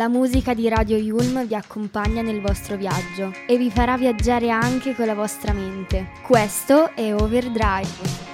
La musica di Radio Yulm vi accompagna nel vostro viaggio e vi farà viaggiare anche con la vostra mente. Questo è Overdrive.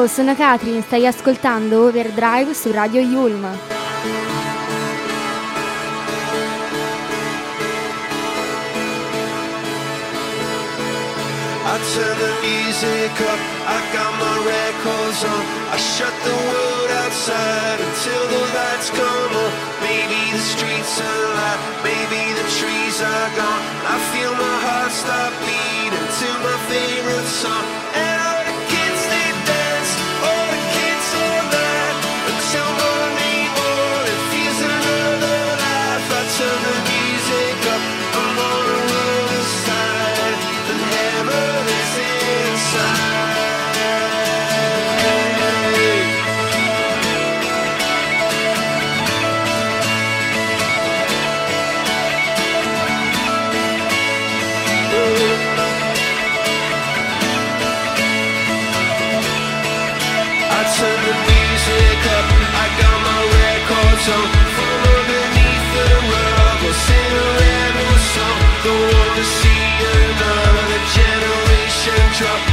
Ciao, sono Katrin, stai ascoltando Overdrive su Radio Yulm. I turn the music up, I got my records on. I shut the world outside until the lights come on. Maybe the streets are alive, maybe the trees are gone. I feel my heart stop beating to my favorite song So the sing a rebel song Don't want to see another generation drop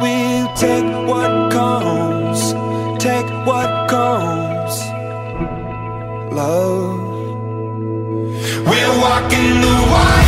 We'll take what comes, take what comes. Love. We're walking the wild.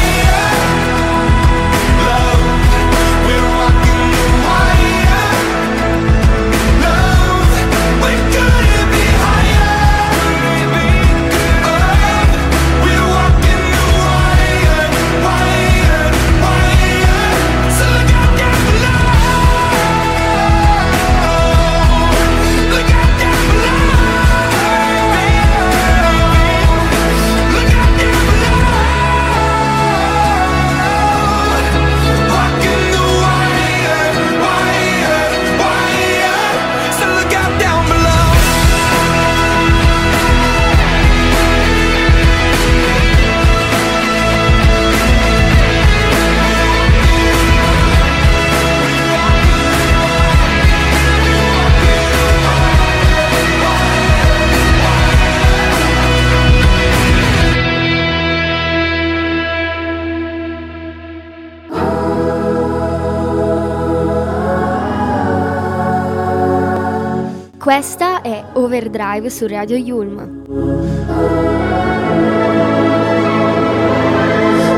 Questa è Overdrive su Radio Yulm.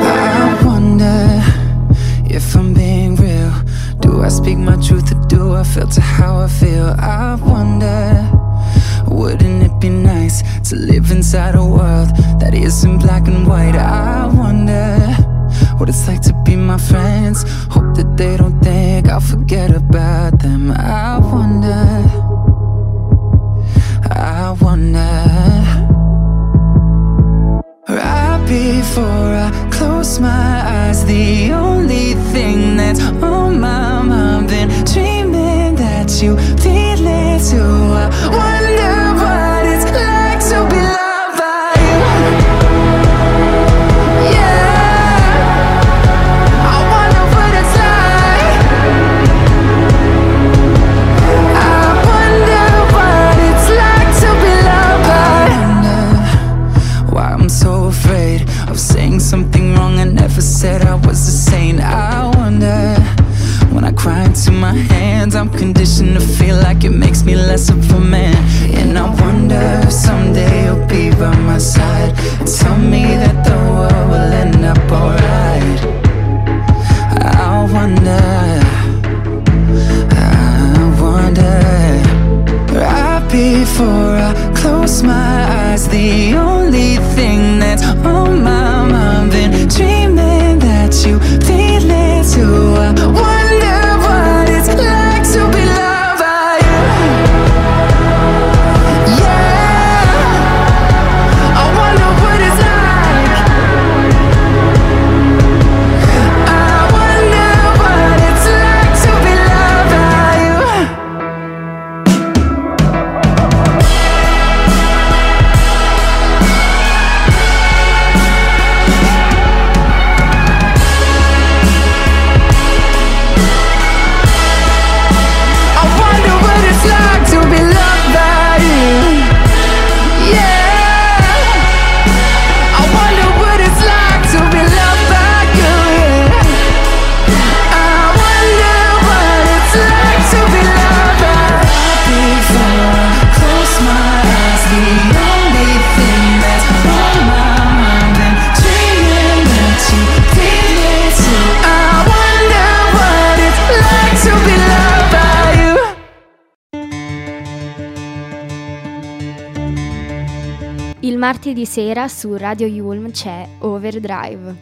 I wonder if I'm being real. Do I speak my truth or do I filter how I feel? I wonder. Wouldn't it be nice to live inside a world that isn't black and white? I wonder what it's like to be my friends. Hope that they don't think I'll forget about them. I wonder corner. Right before I close my eyes, the only thing that's on my mind, been dreaming that you. martedì sera su Radio Yulm c'è Overdrive.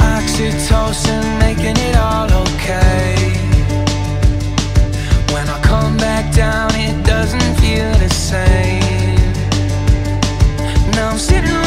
Oxytocin making it all okay. When I come back down, it doesn't feel the same. Now I'm sitting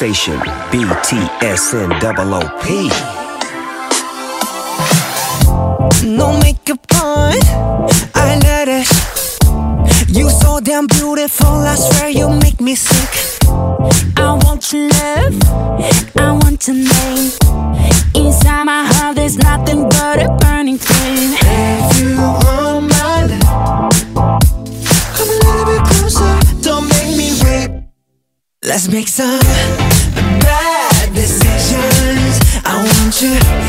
station, BTSN double OP. No make 같이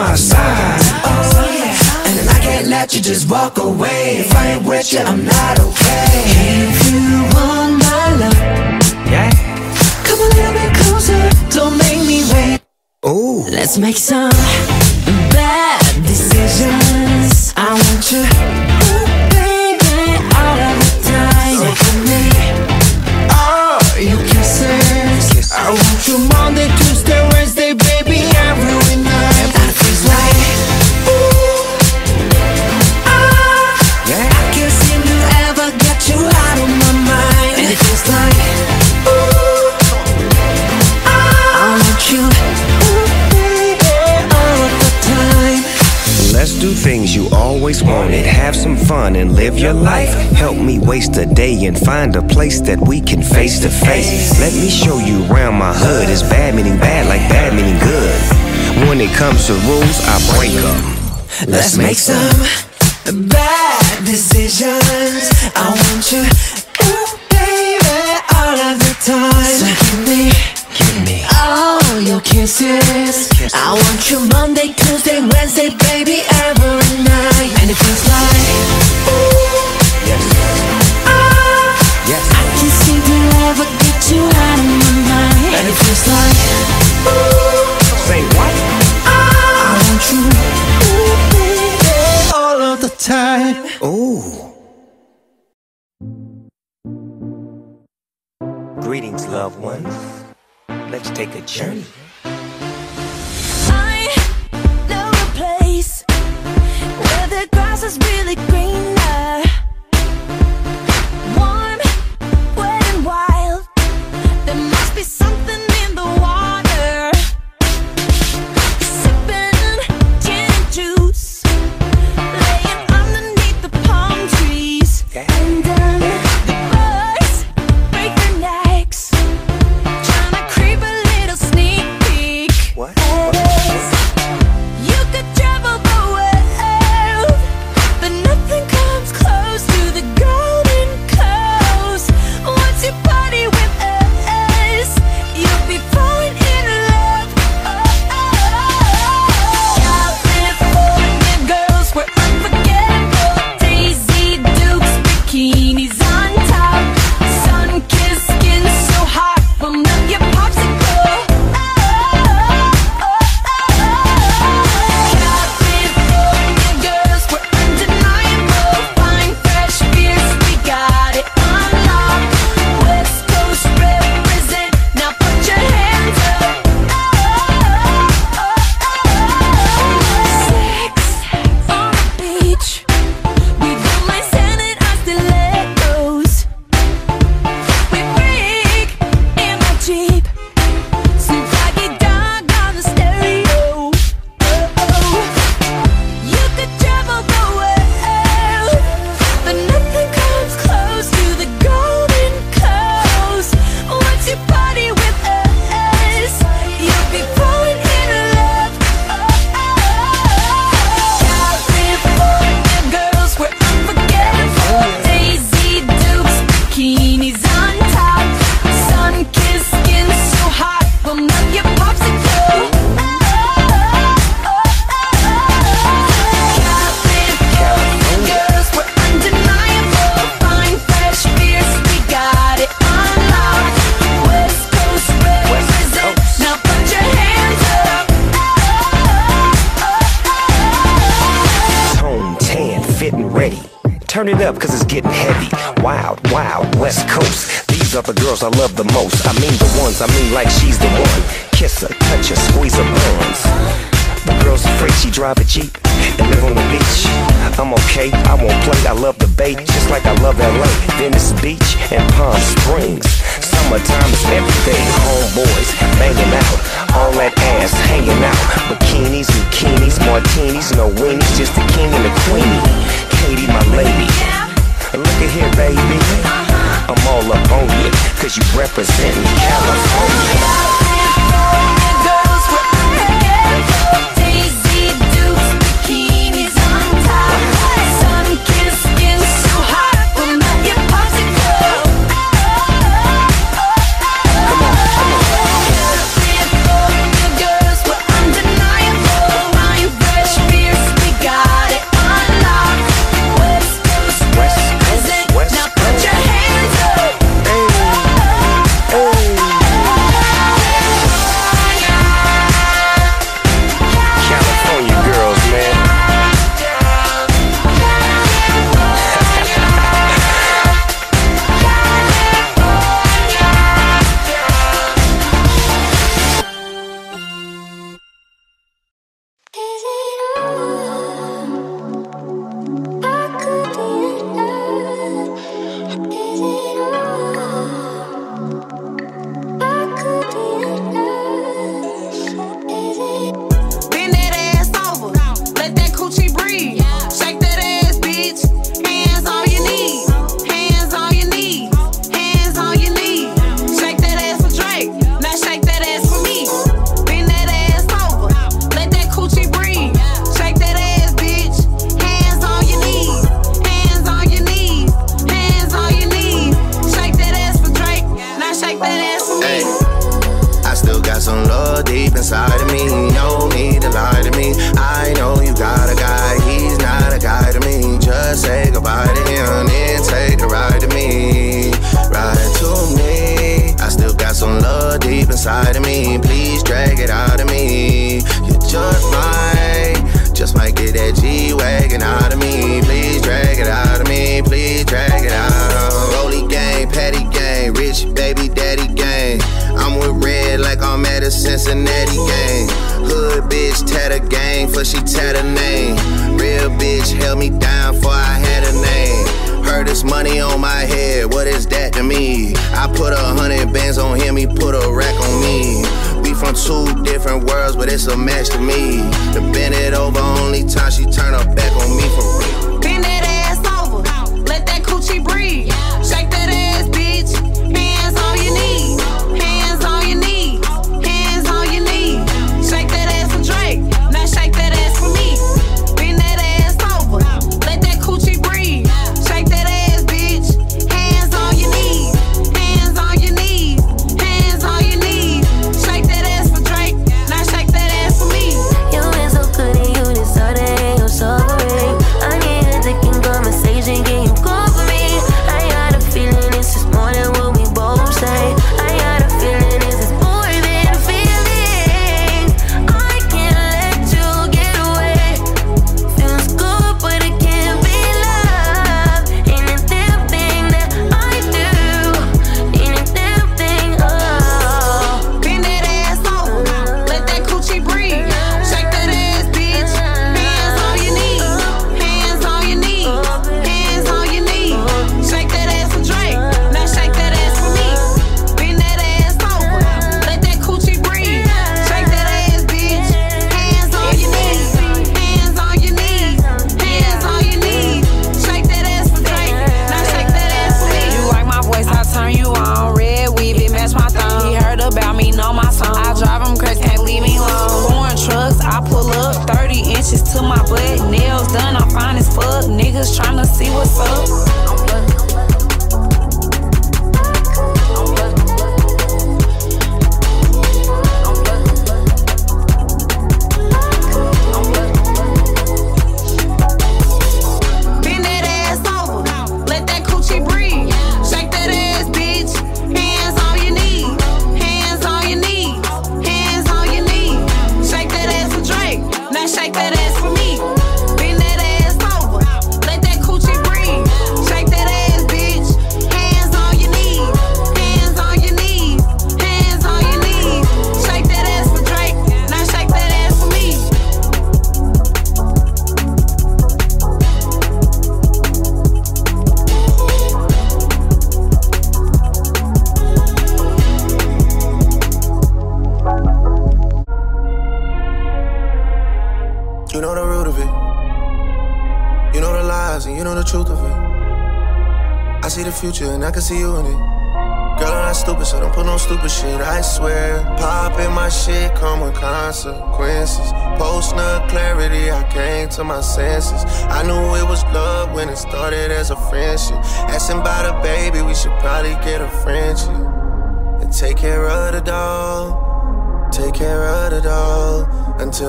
my side. Oh yeah, and I can't let you just walk away. If I ain't with you, I'm not okay. If you want my love, yeah, come a little bit closer. Don't make me wait. Ooh, let's make some. waste a day and find a place that we can face to face. Let me show you around my hood. It's bad meaning bad, like bad meaning good. When it comes to rules, I break them. Let's make some bad decisions. I want you. I put a hundred bands on him, he put a rack on me. We from two different worlds, but it's a match to me. The bend it over, only time she turn her back on me for real.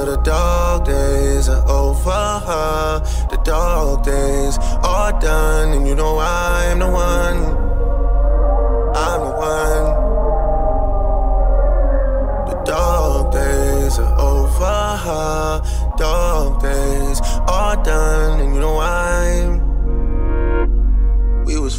Until the dog days are over. The dog days are done, and you know I am the one. I'm the one. The dog days are over. Dog days are done, and you know I'm.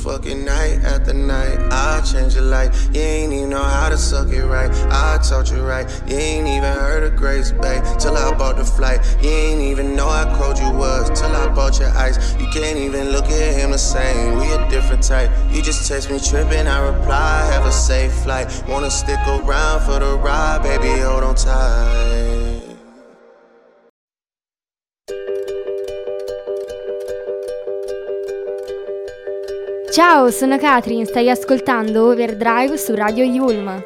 Fucking night after night. I change your life. You ain't even know how to suck it right. I taught you right. You ain't even heard of Grace Bay till I bought the flight. You ain't even know how cold you was till I bought your ice. You can't even look at him the same. We a different type. You just text me tripping. I reply, have a safe flight. Wanna stick around for the ride, baby? Hold on tight. Ciao, sono Katrin, stai ascoltando Overdrive su Radio Yulm.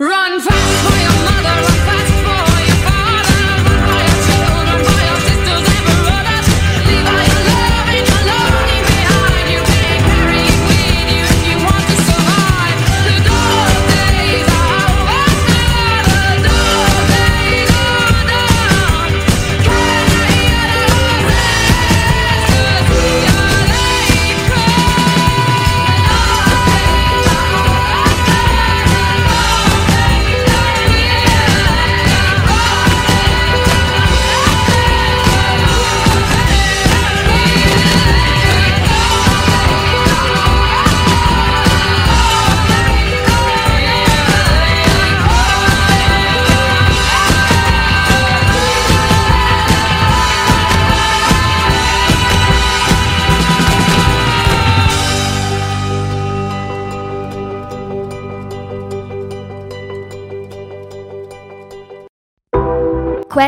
Run fast!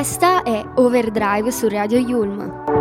Questa è Overdrive su Radio Yulm.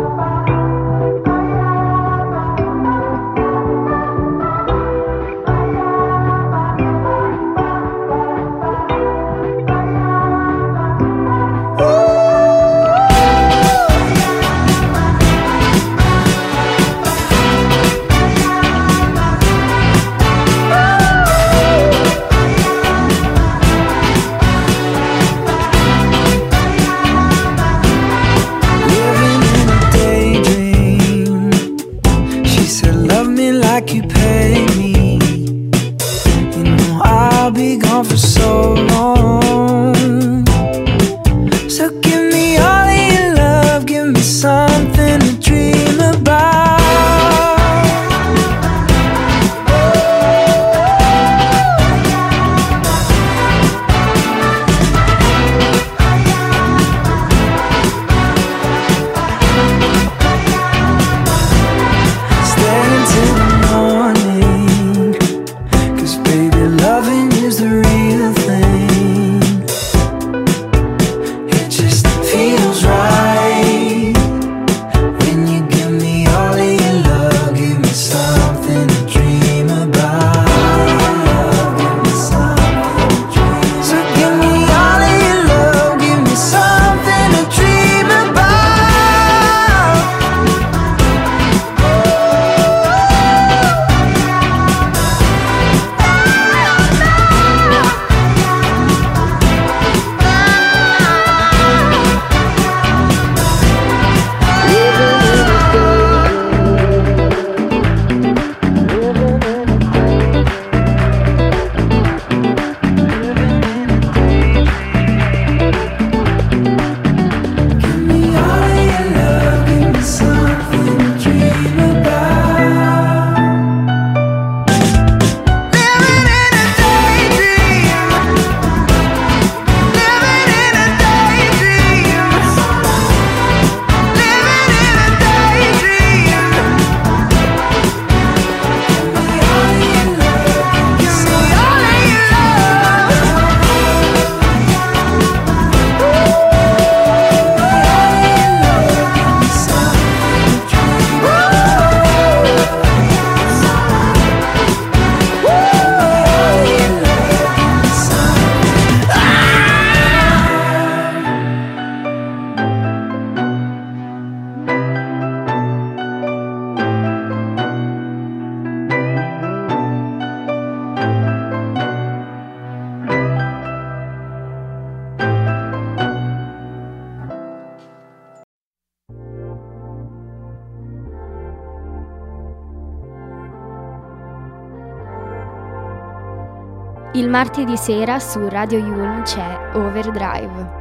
martedì sera su Radio Yulm c'è Overdrive.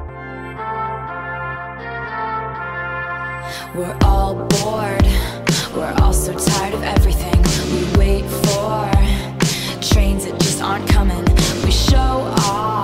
We're all bored, we're all so tired of everything. We wait for trains that just aren't coming. We show off.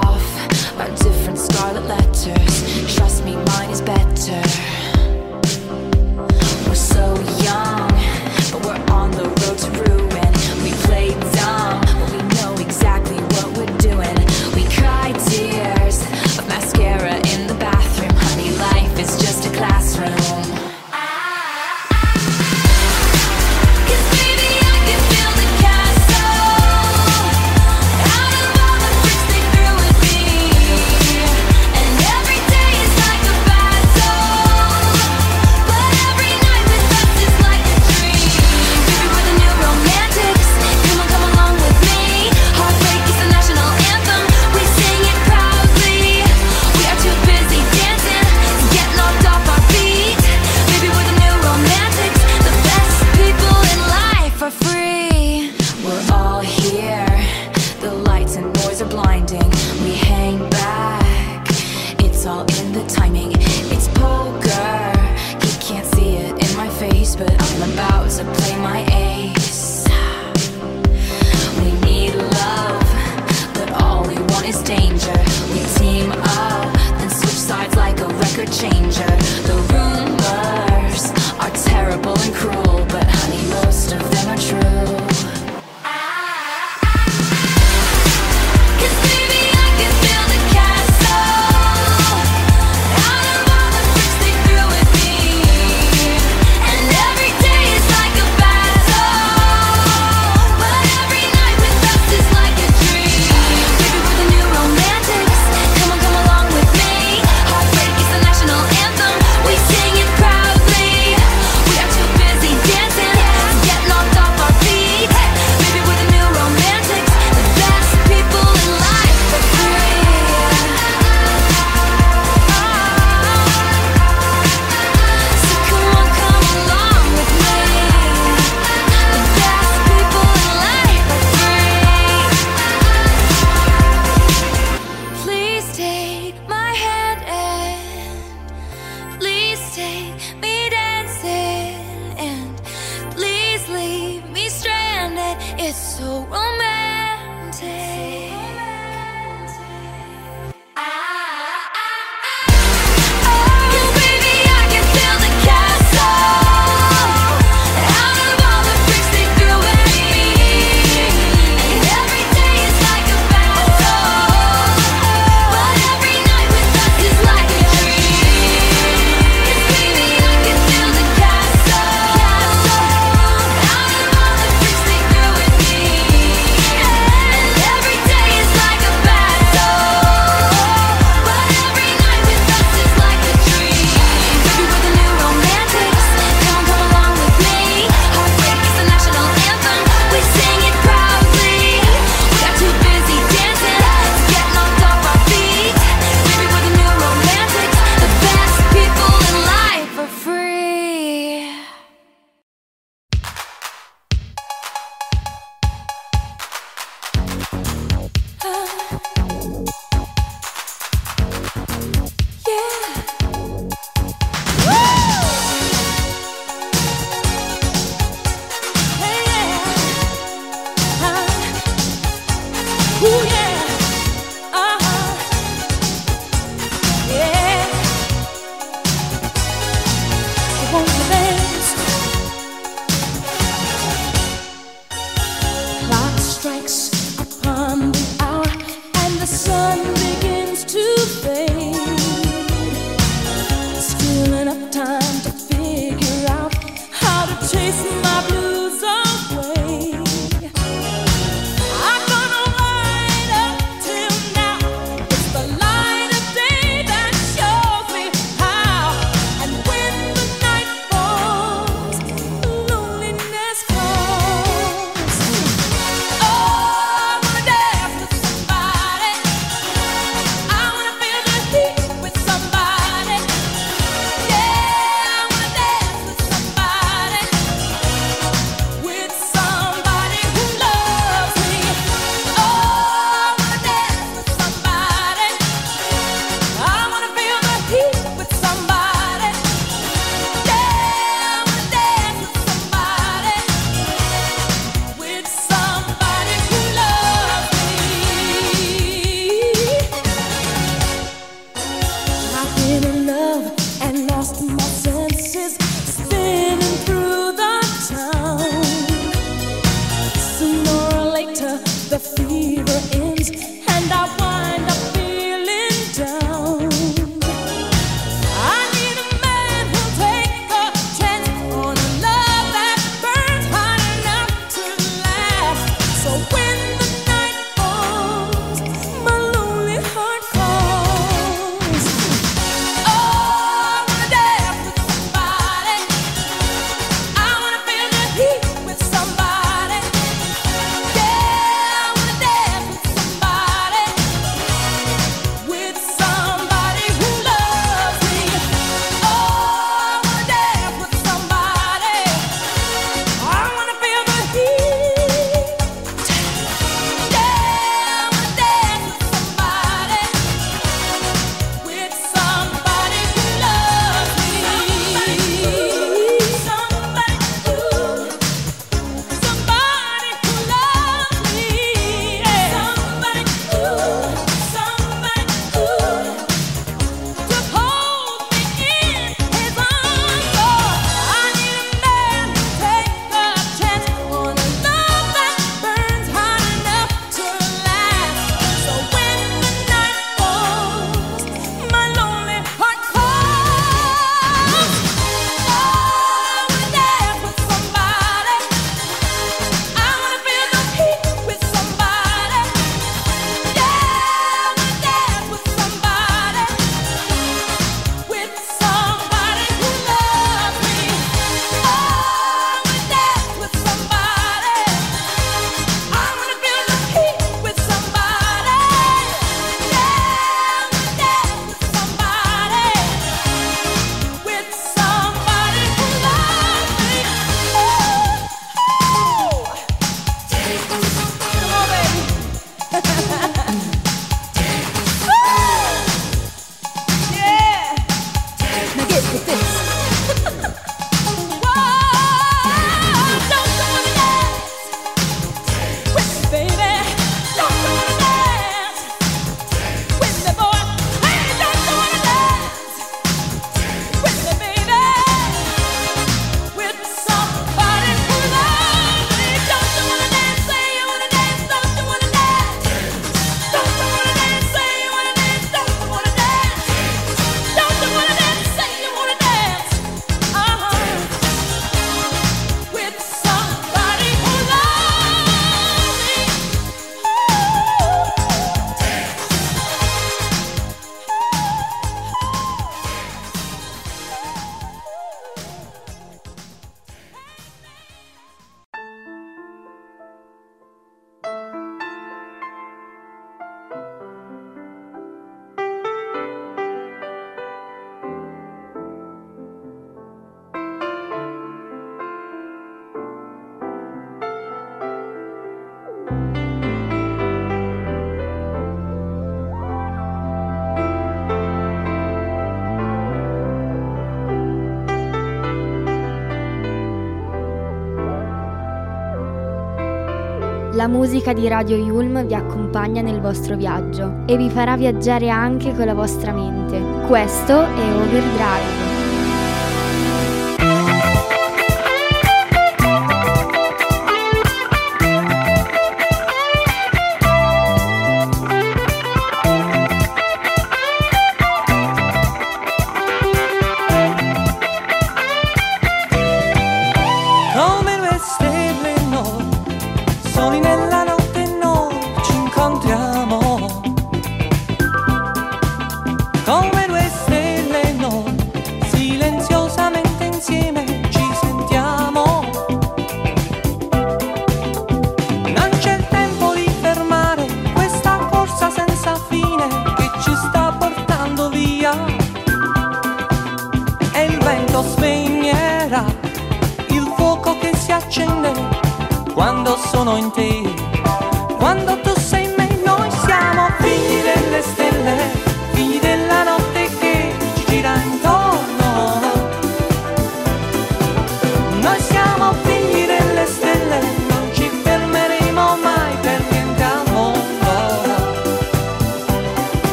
Musica di Radio Yulm vi accompagna nel vostro viaggio e vi farà viaggiare anche con la vostra mente. Questo è Overdrive.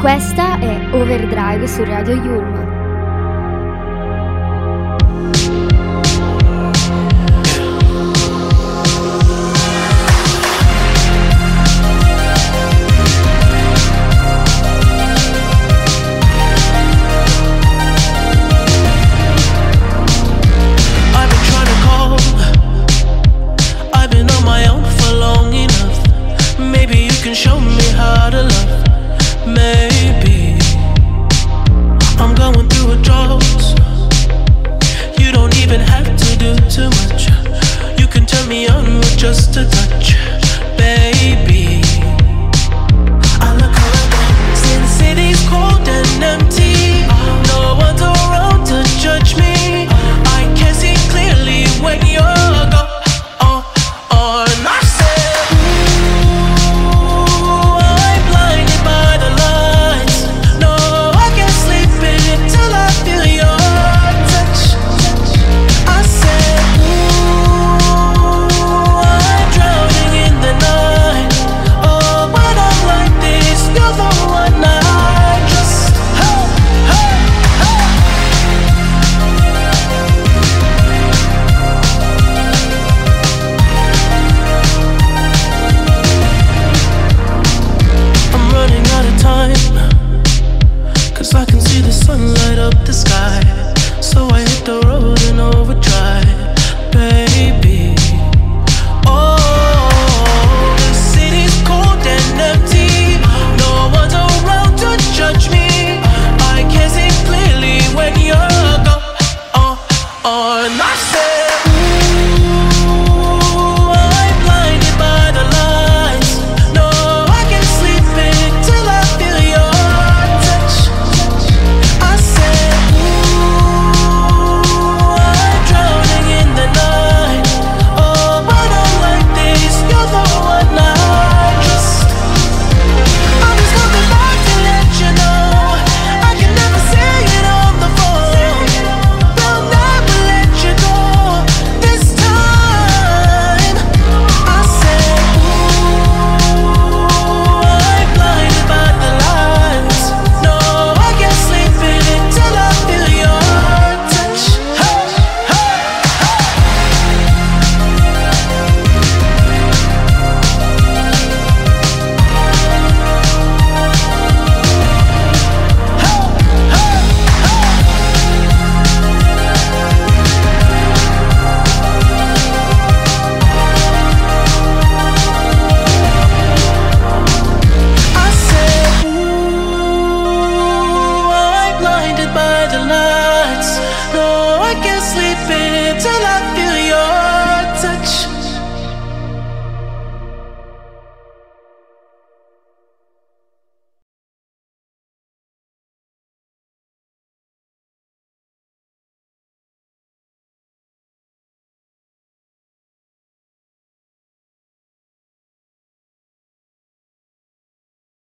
Questa è Overdrive su Radio Yulm.